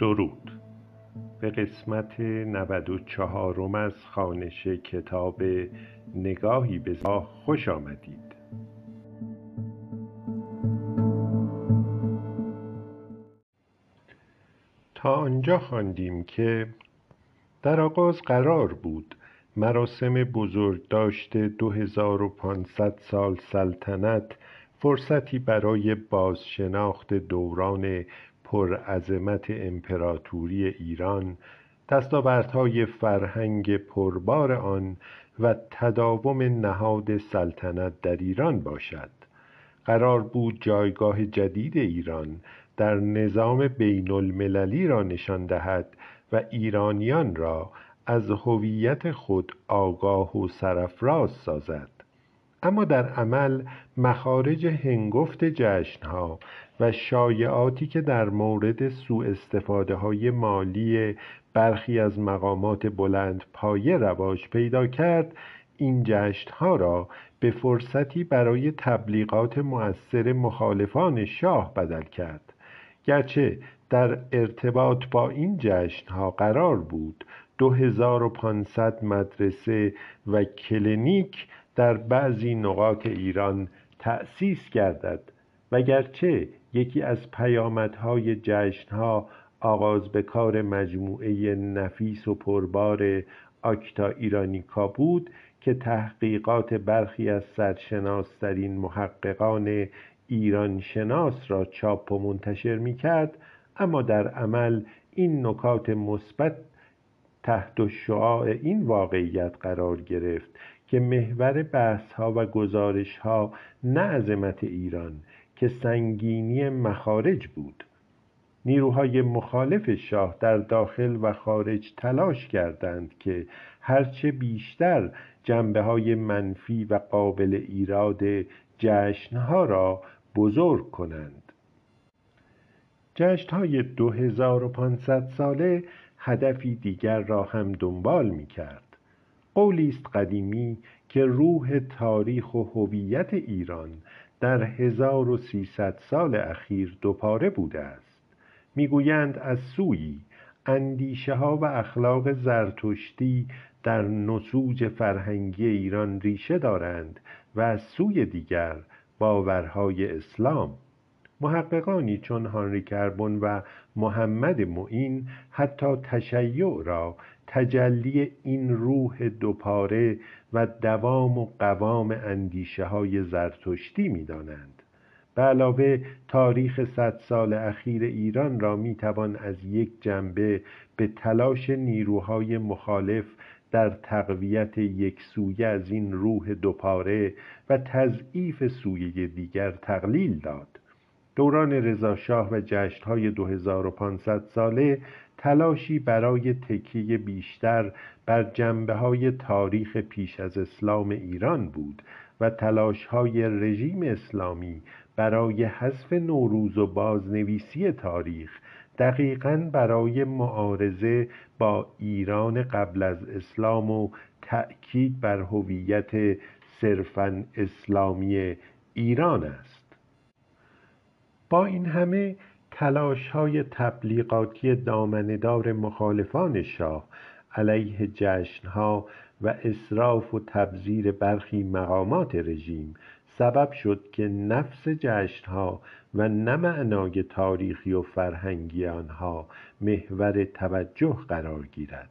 درود. به قسمت 94 از خانش کتاب نگاهی به خوش آمدید. تا آنجا خواندیم که در آغاز قرار بود مراسم بزرگ داشته 2500 سال سلطنت فرصتی برای بازشناخت دوران پرعظمت امپراتوری ایران دستاوردهای فرهنگ پربار آن و تداوم نهاد سلطنت در ایران باشد. قرار بود جایگاه جدید ایران در نظام بین المللی را نشان دهد و ایرانیان را از هویت خود آگاه و سرفراز سازد. اما در عمل مخارج هنگفت جشنها و شایعاتی که در مورد سوء استفاده های مالی برخی از مقامات بلند پایه رواج پیدا کرد این جشنها را به فرصتی برای تبلیغات مؤثر مخالفان شاه بدل کرد. گرچه در ارتباط با این جشنها قرار بود 2500 مدرسه و کلینیک در بعضی نقاط ایران تأسیس گردد وگرچه یکی از پیامدهای جشنها آغاز به کار مجموعه نفیس و پربار آکتا ایرانیکا بود که تحقیقات برخی از سرشناسترین محققان ایران شناس را چاپ و منتشر می کرد اما در عمل این نکات مثبت تحت شعاع این واقعیت قرار گرفت که محور ها و ها نه عظمت ایران که سنگینی مخارج بود. نیروهای مخالف شاه در داخل و خارج تلاش کردند که هرچه بیشتر جنبه های منفی و قابل ایراد جشنها را بزرگ کنند. جشنهای 2500 ساله هدفی دیگر را هم دنبال می کرد قولی است قدیمی که روح تاریخ و هویت ایران در 1300 سال اخیر دوپاره بوده است. می‌گویند از سویی اندیشه ها و اخلاق زرتشتی در نسوج فرهنگی ایران ریشه دارند و از سوی دیگر باورهای اسلام. محققانی چون هانری کربون و محمد معین حتی تشیع را تجلی این روح دوپاره و دوام و قوام اندیشه های زرتشتی می دانند. به علاوه تاریخ صد سال اخیر ایران را می توان از یک جنبه به تلاش نیروهای مخالف در تقویت یک سویه از این روح دوپاره و تضعیف سویه دیگر تقلیل داد دوران رضاشاه و جشنهای 2500 ساله تلاشی برای تکیه بیشتر بر جنبه تاریخ پیش از اسلام ایران بود و تلاش های رژیم اسلامی برای حذف نوروز و بازنویسی تاریخ دقیقا برای معارضه با ایران قبل از اسلام و تأکید بر هویت صرفا اسلامی ایران است. با این همه تلاش های تبلیغاتی دامندار مخالفان شاه علیه جشنها و اصراف و تبذیر برخی مقامات رژیم سبب شد که نفس جشنها و نه معنای تاریخی و فرهنگی آنها محور توجه قرار گیرد.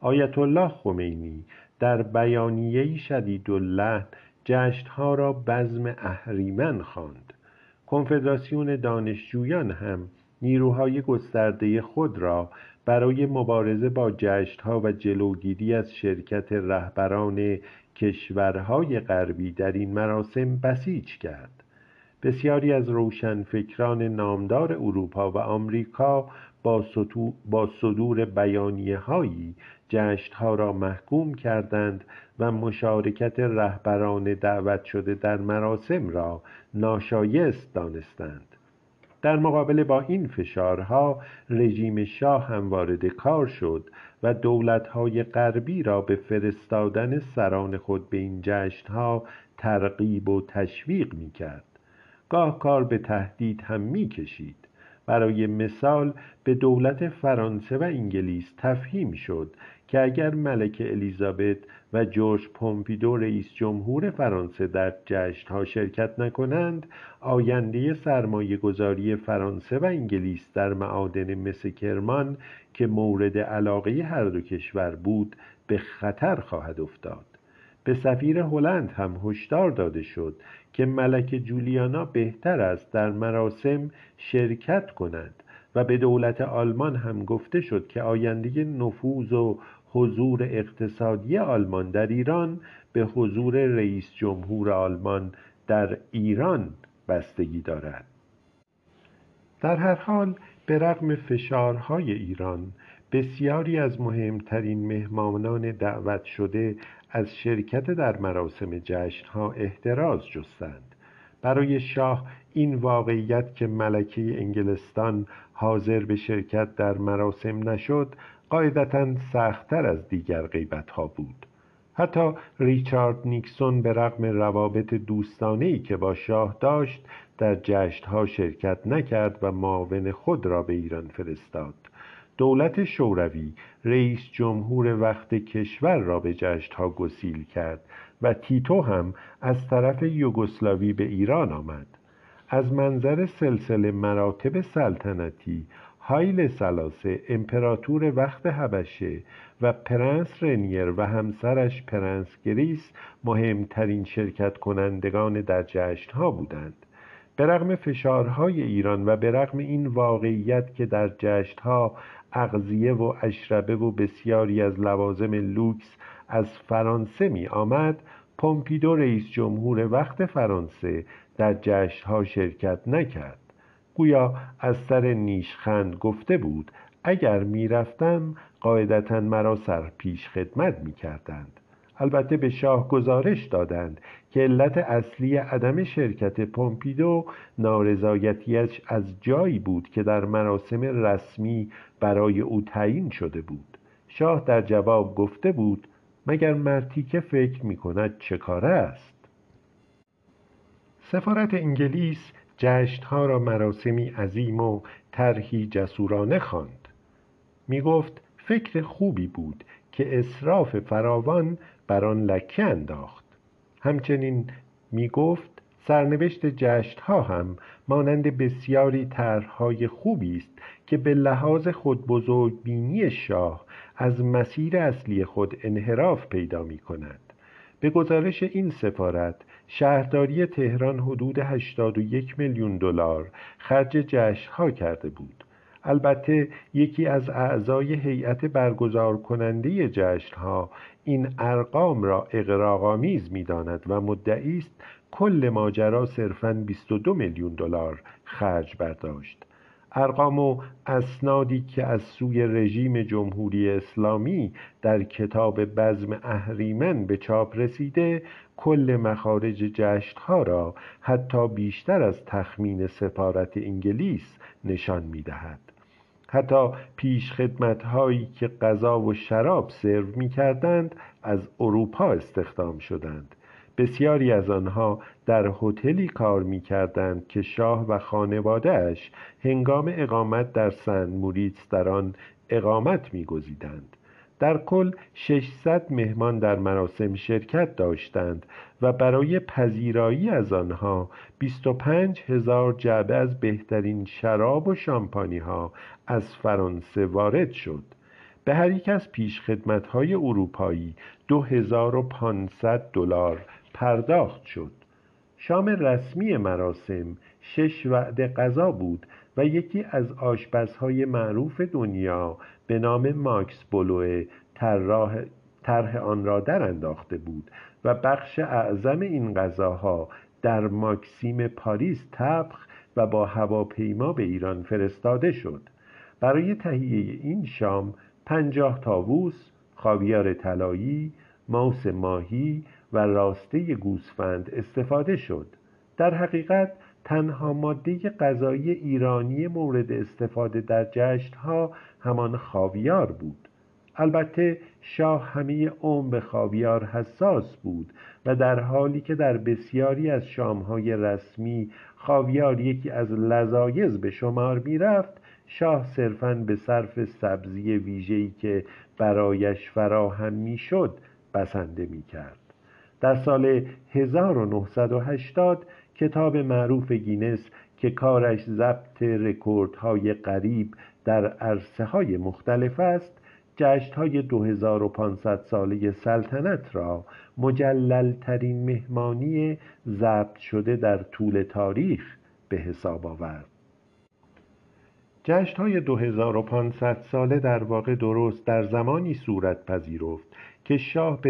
آیت الله خمینی در بیانیه شدید اللحن جشنها را بزم اهریمن خواند. کنفدراسیون دانشجویان هم نیروهای گسترده خود را برای مبارزه با جشنها و جلوگیری از شرکت رهبران کشورهای غربی در این مراسم بسیج کرد. بسیاری از روشنفکران نامدار اروپا و آمریکا با, صدور بیانیه هایی جشنها را محکوم کردند و مشارکت رهبران دعوت شده در مراسم را ناشایست دانستند. در مقابل با این فشارها رژیم شاه هم وارد کار شد و دولتهای غربی را به فرستادن سران خود به این جشنها ترغیب و تشویق می کرد گاه کار به تهدید هم می کشید برای مثال به دولت فرانسه و انگلیس تفهیم شد که اگر ملکه الیزابت و جورج پومپیدو رئیس جمهور فرانسه در جشنها شرکت نکنند آینده سرمایه گذاری فرانسه و انگلیس در معادن مس کرمان که مورد علاقه هر دو کشور بود به خطر خواهد افتاد. به سفیر هلند هم هشدار داده شد که ملکه جولیانا بهتر است در مراسم شرکت کند و به دولت آلمان هم گفته شد که آینده نفوذ و حضور اقتصادی آلمان در ایران به حضور رئیس جمهور آلمان در ایران بستگی دارد. در هر حال به رغم فشارهای ایران بسیاری از مهمترین مهمانان دعوت شده از شرکت در مراسم جشنها احتراز جستند. برای شاه این واقعیت که ملکه انگلستان حاضر به شرکت در مراسم نشد قاعدتا سختتر از دیگر ها بود. حتی ریچارد نیکسون به رغم روابط دوستانه که با شاه داشت در جشنها شرکت نکرد و معاون خود را به ایران فرستاد. دولت شوروی رئیس جمهور وقت کشور را به جشنها گسیل کرد و تیتو هم از طرف یوگسلاوی به ایران آمد. از منظر سلسله مراتب سلطنتی هایل سلاسه امپراتور وقت حبشه و پرنس رنیر و همسرش پرنس گریس مهمترین شرکت کنندگان در جشنها بودند. به رغم فشارهای ایران و به رغم این واقعیت که در جشنها اغذیه و اشربه و بسیاری از لوازم لوکس از فرانسه می آمد پومپیدو رئیس جمهور وقت فرانسه در جشنها شرکت نکرد گویا از سر نیشخند گفته بود اگر می‌رفتم قاعدتا مرا سر پیش خدمت می کردند. البته به شاه گزارش دادند که علت اصلی عدم شرکت پومپیدو نارضایتیش از جایی بود که در مراسم رسمی برای او تعیین شده بود. شاه در جواب گفته بود مگر مرتی که فکر می کند چه کاره است؟ سفارت انگلیس جشنها را مراسمی عظیم و طرحی جسورانه خواند. می گفت فکر خوبی بود که اصراف فراوان بر آن لکه انداخت. همچنین می گفت سرنوشت جشنها هم مانند بسیاری طرحهای خوبی است که به لحاظ خود بزرگ بینی شاه از مسیر اصلی خود انحراف پیدا می کند به گزارش این سفارت شهرداری تهران حدود 81 میلیون دلار خرج جشنها کرده بود. البته یکی از اعضای هیئت برگزار کننده جشنها این ارقام را اقراق‌آمیز می‌داند و مدعی است کل ماجرا صرفاً 22 میلیون دلار خرج برداشت. ارقام و اسنادی که از سوی رژیم جمهوری اسلامی در کتاب بزم اهریمن به چاپ رسیده کل مخارج جشنها را حتی بیشتر از تخمین سفارت انگلیس نشان می دهد. حتی پیش خدمت هایی که غذا و شراب سرو می کردند از اروپا استخدام شدند بسیاری از آنها در هتلی کار می کردند که شاه و خانوادهش هنگام اقامت در سن موریتس در آن اقامت می گزیدند. در کل 600 مهمان در مراسم شرکت داشتند و برای پذیرایی از آنها 25 هزار جعبه از بهترین شراب و شامپانی ها از فرانسه وارد شد به هر یک از پیشخدمت های اروپایی 2500 دلار پرداخت شد. شام رسمی مراسم شش وعده غذا بود و یکی از آشپزهای معروف دنیا به نام ماکس بلوه طرح آن را در انداخته بود و بخش اعظم این غذاها در ماکسیم پاریس تبخ و با هواپیما به ایران فرستاده شد. برای تهیه این شام پنجاه تاووس خاویار طلایی ماوس ماهی و راسته گوسفند استفاده شد. در حقیقت تنها ماده غذایی ایرانی مورد استفاده در جشنها همان خاویار بود. البته شاه همه عمر به خاویار حساس بود و در حالی که در بسیاری از شامهای رسمی خاویار یکی از لذایز به شمار می‌رفت شاه صرفا به صرف سبزی ویژه‌ای که برایش فراهم می‌شد بسنده می‌کرد. در سال 1980 کتاب معروف گینس که کارش ضبط رکوردهای غریب در عرصه های مختلف است جشت های 2500 ساله سلطنت را مجللترین مهمانی ضبط شده در طول تاریخ به حساب آورد. جشت های 2500 ساله در واقع درست در زمانی صورت پذیرفت که شاه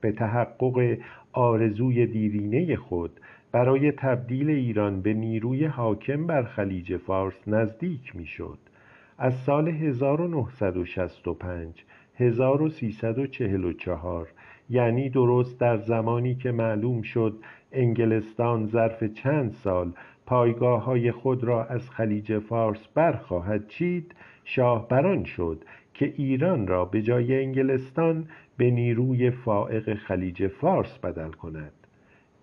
به تحقق آرزوی دیرینه خود برای تبدیل ایران به نیروی حاکم بر خلیج فارس نزدیک می‌شد. از سال 1965 1344 یعنی درست در زمانی که معلوم شد انگلستان ظرف چند سال پایگاه های خود را از خلیج فارس برخواهد چید شاه بران شد که ایران را به جای انگلستان به نیروی فائق خلیج فارس بدل کند.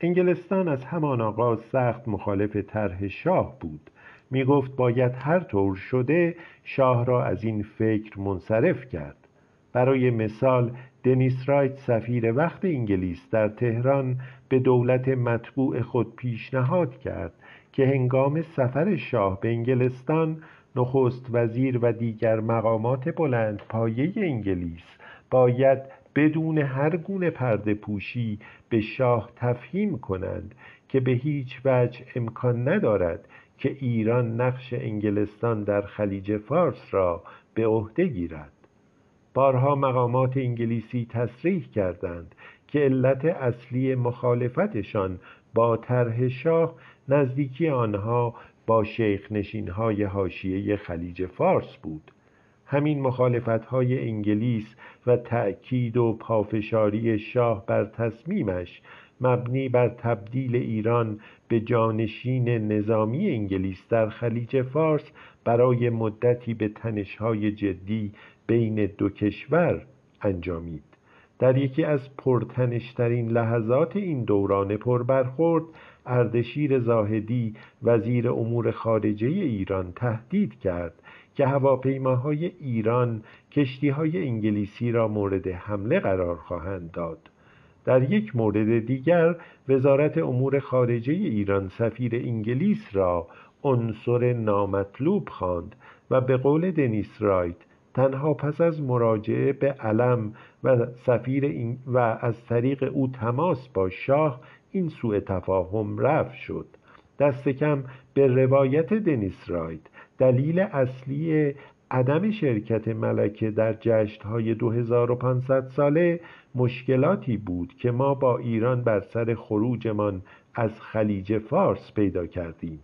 انگلستان از همان آغاز سخت مخالف طرح شاه بود. می گفت باید هر طور شده شاه را از این فکر منصرف کرد. برای مثال دنیس رایت سفیر وقت انگلیس در تهران به دولت مطبوع خود پیشنهاد کرد که هنگام سفر شاه به انگلستان نخست وزیر و دیگر مقامات بلند پایه انگلیس باید بدون هر گونه پرده پوشی به شاه تفهیم کنند که به هیچ وجه امکان ندارد که ایران نقش انگلستان در خلیج فارس را به عهده گیرد. بارها مقامات انگلیسی تصریح کردند که علت اصلی مخالفتشان با طرح شاه نزدیکی آنها با شیخ نشین های حاشیه خلیج فارس بود. همین مخالفت های انگلیس و تأکید و پافشاری شاه بر تصمیمش مبنی بر تبدیل ایران به جانشین نظامی انگلیس در خلیج فارس برای مدتی به تنشهای جدی بین دو کشور انجامید. در یکی از پرتنشترین لحظات این دوران پربرخورد اردشیر زاهدی وزیر امور خارجه ایران تهدید کرد که هواپیماهای ایران کشتیهای انگلیسی را مورد حمله قرار خواهند داد. در یک مورد دیگر وزارت امور خارجه ایران سفیر انگلیس را عنصر نامطلوب خواند و به قول دنیس رایت تنها پس از مراجعه به علم و سفیر و از طریق او تماس با شاه این سوء تفاهم رفع شد. دست کم به روایت دنیس رایت دلیل اصلی عدم شرکت ملکه در جشنهای 2500 ساله مشکلاتی بود که ما با ایران بر سر خروجمان از خلیج فارس پیدا کردیم.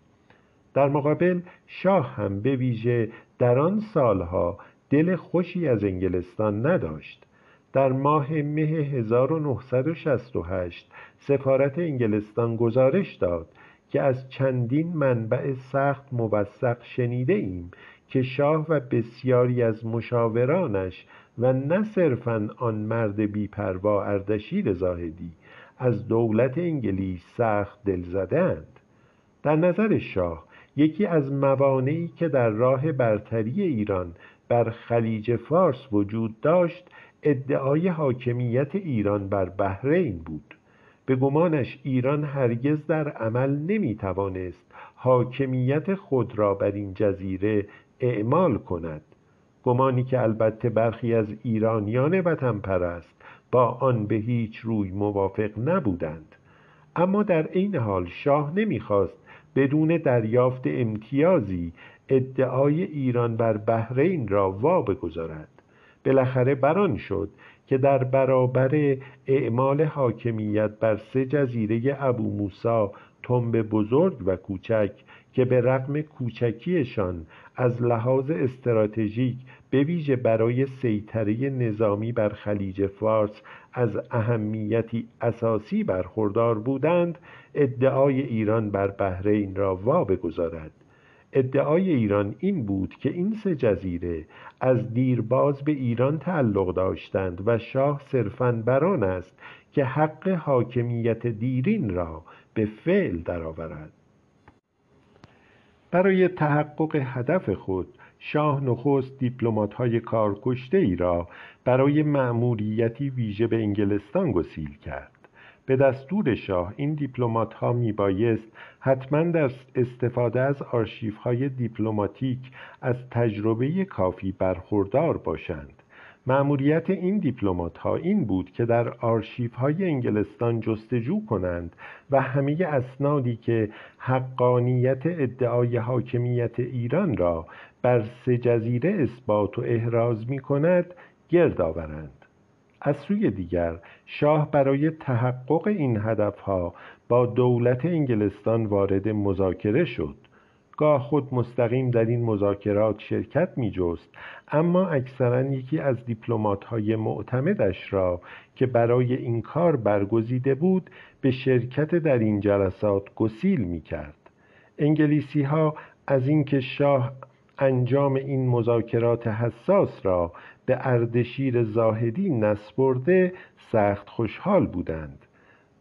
در مقابل شاه هم به ویژه در آن سالها دل خوشی از انگلستان نداشت. در ماه مه 1968 سفارت انگلستان گزارش داد که از چندین منبع سخت موثق شنیده ایم که شاه و بسیاری از مشاورانش و نه صرفا آن مرد بیپروا اردشیر زاهدی از دولت انگلیس سخت دل زدند در نظر شاه یکی از موانعی که در راه برتری ایران بر خلیج فارس وجود داشت ادعای حاکمیت ایران بر بحرین بود. به گمانش ایران هرگز در عمل نمی توانست حاکمیت خود را بر این جزیره اعمال کند. گمانی که البته برخی از ایرانیان وطن پرست با آن به هیچ روی موافق نبودند. اما در این حال شاه نمی‌خواست بدون دریافت امتیازی ادعای ایران بر بحرین را وا بگذارد. بالاخره بران شد که در برابر اعمال حاکمیت بر سه جزیره ابو موسا تنب بزرگ و کوچک که به رغم کوچکیشان از لحاظ استراتژیک به ویژه برای سیطره نظامی بر خلیج فارس از اهمیتی اساسی برخوردار بودند ادعای ایران بر بحرین را وا بگذارد. ادعای ایران این بود که این سه جزیره از دیرباز به ایران تعلق داشتند و شاه صرفا بران است که حق حاکمیت دیرین را به فعل درآورد. برای تحقق هدف خود شاه نخست های کارکشته ای را برای مأموریتی ویژه به انگلستان گسیل کرد. به دستور شاه این دیپلمات ها می بایست حتما در استفاده از آرشیو های دیپلماتیک از تجربه کافی برخوردار باشند. مأموریت این دیپلمات ها این بود که در آرشیف های انگلستان جستجو کنند و همه اسنادی که حقانیت ادعای حاکمیت ایران را بر سه جزیره اثبات و احراز می کند گرد آورند. از سوی دیگر شاه برای تحقق این هدفها با دولت انگلستان وارد مذاکره شد. گاه خود مستقیم در این مذاکرات شرکت می جست اما اکثرا یکی از دیپلمات های معتمدش را که برای این کار برگزیده بود به شرکت در این جلسات گسیل می کرد انگلیسی ها از اینکه شاه انجام این مذاکرات حساس را به اردشیر زاهدی نسپرده سخت خوشحال بودند.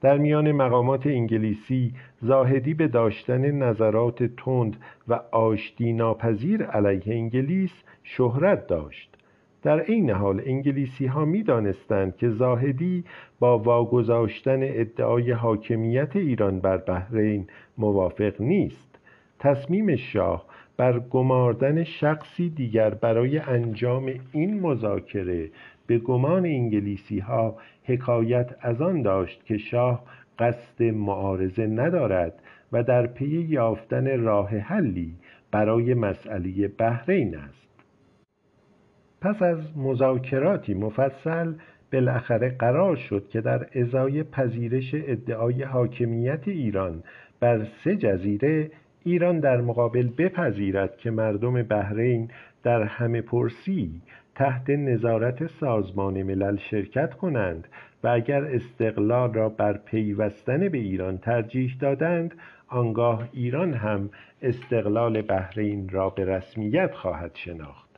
در میان مقامات انگلیسی زاهدی به داشتن نظرات تند و آشتی ناپذیر علیه انگلیس شهرت داشت. در عین حال انگلیسی ها می دانستند که زاهدی با واگذاشتن ادعای حاکمیت ایران بر بحرین موافق نیست. تصمیم شاه بر گماردن شخصی دیگر برای انجام این مذاکره به گمان انگلیسی ها حکایت از آن داشت که شاه قصد معارضه ندارد و در پی یافتن راه حلی برای مسئله بحرین است. پس از مذاکراتی مفصل بالاخره قرار شد که در ازای پذیرش ادعای حاکمیت ایران بر سه جزیره ایران در مقابل بپذیرد که مردم بحرین در همه پرسی تحت نظارت سازمان ملل شرکت کنند و اگر استقلال را بر پیوستن به ایران ترجیح دادند آنگاه ایران هم استقلال بحرین را به رسمیت خواهد شناخت.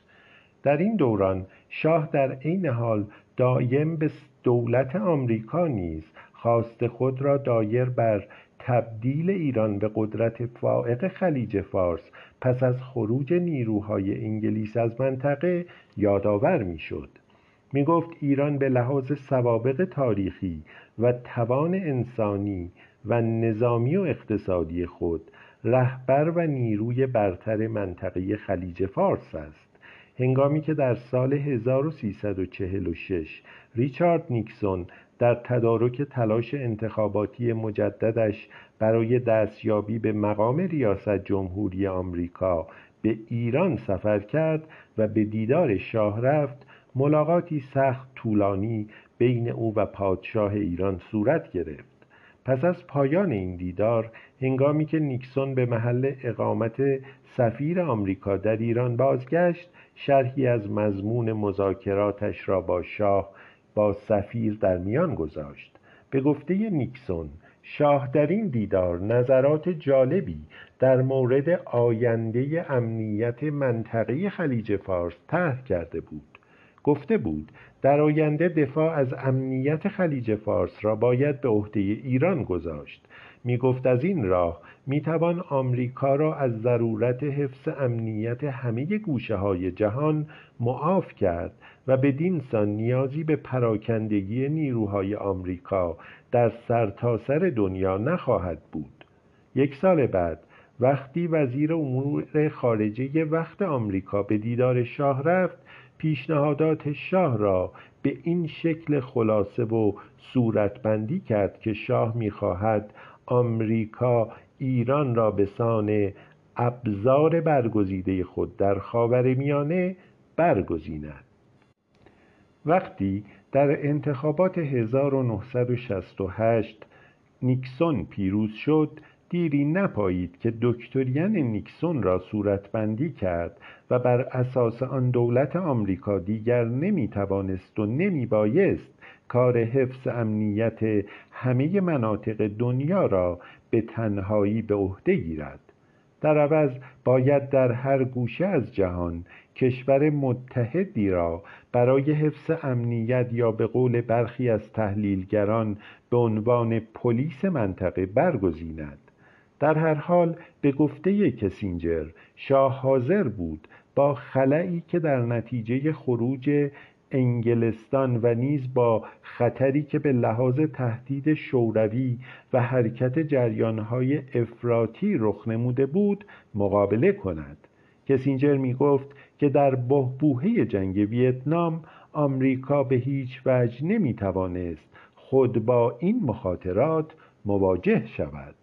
در این دوران شاه در عین حال دایم به دولت آمریکا نیز خواست خود را دایر بر تبدیل ایران به قدرت فائق خلیج فارس پس از خروج نیروهای انگلیس از منطقه یادآور می‌شد. می گفت ایران به لحاظ سوابق تاریخی و توان انسانی و نظامی و اقتصادی خود رهبر و نیروی برتر منطقه خلیج فارس است. هنگامی که در سال 1346 ریچارد نیکسون در تدارک تلاش انتخاباتی مجددش برای دستیابی به مقام ریاست جمهوری آمریکا به ایران سفر کرد و به دیدار شاه رفت ملاقاتی سخت طولانی بین او و پادشاه ایران صورت گرفت. پس از پایان این دیدار هنگامی که نیکسون به محل اقامت سفیر آمریکا در ایران بازگشت شرحی از مضمون مذاکراتش را با شاه با سفیر در میان گذاشت. به گفته نیکسون شاه در این دیدار نظرات جالبی در مورد آینده امنیت منطقه خلیج فارس طرح کرده بود. گفته بود در آینده دفاع از امنیت خلیج فارس را باید به عهده ایران گذاشت. می گفت از این راه می توان آمریکا را از ضرورت حفظ امنیت همه گوشه های جهان معاف کرد و بدین سان نیازی به پراکندگی نیروهای آمریکا در سرتاسر سر دنیا نخواهد بود. یک سال بعد وقتی وزیر امور خارجه وقت آمریکا به دیدار شاه رفت پیشنهادات شاه را به این شکل خلاصه و صورتبندی کرد که شاه می‌خواهد آمریکا ایران را به سان ابزار برگزیده خود در خاور میانه برگزیند. وقتی در انتخابات 1968 نیکسون پیروز شد دیری نپایید که دکتریان نیکسون را صورتبندی کرد و بر اساس آن دولت آمریکا دیگر نمی‌توانست و نمیبایست کار حفظ امنیت همه مناطق دنیا را به تنهایی به عهده گیرد. در عوض باید در هر گوشه از جهان کشور متحدی را برای حفظ امنیت یا به قول برخی از تحلیلگران به عنوان پلیس منطقه برگزیند. در هر حال به گفته کسینجر شاه حاضر بود با خلایی که در نتیجه خروج انگلستان و نیز با خطری که به لحاظ تهدید شوروی و حرکت جریانهای افراطی رخ نموده بود مقابله کند. کسینجر می گفت که در بهبوهه جنگ ویتنام آمریکا به هیچ وجه نمی توانست خود با این مخاطرات مواجه شود.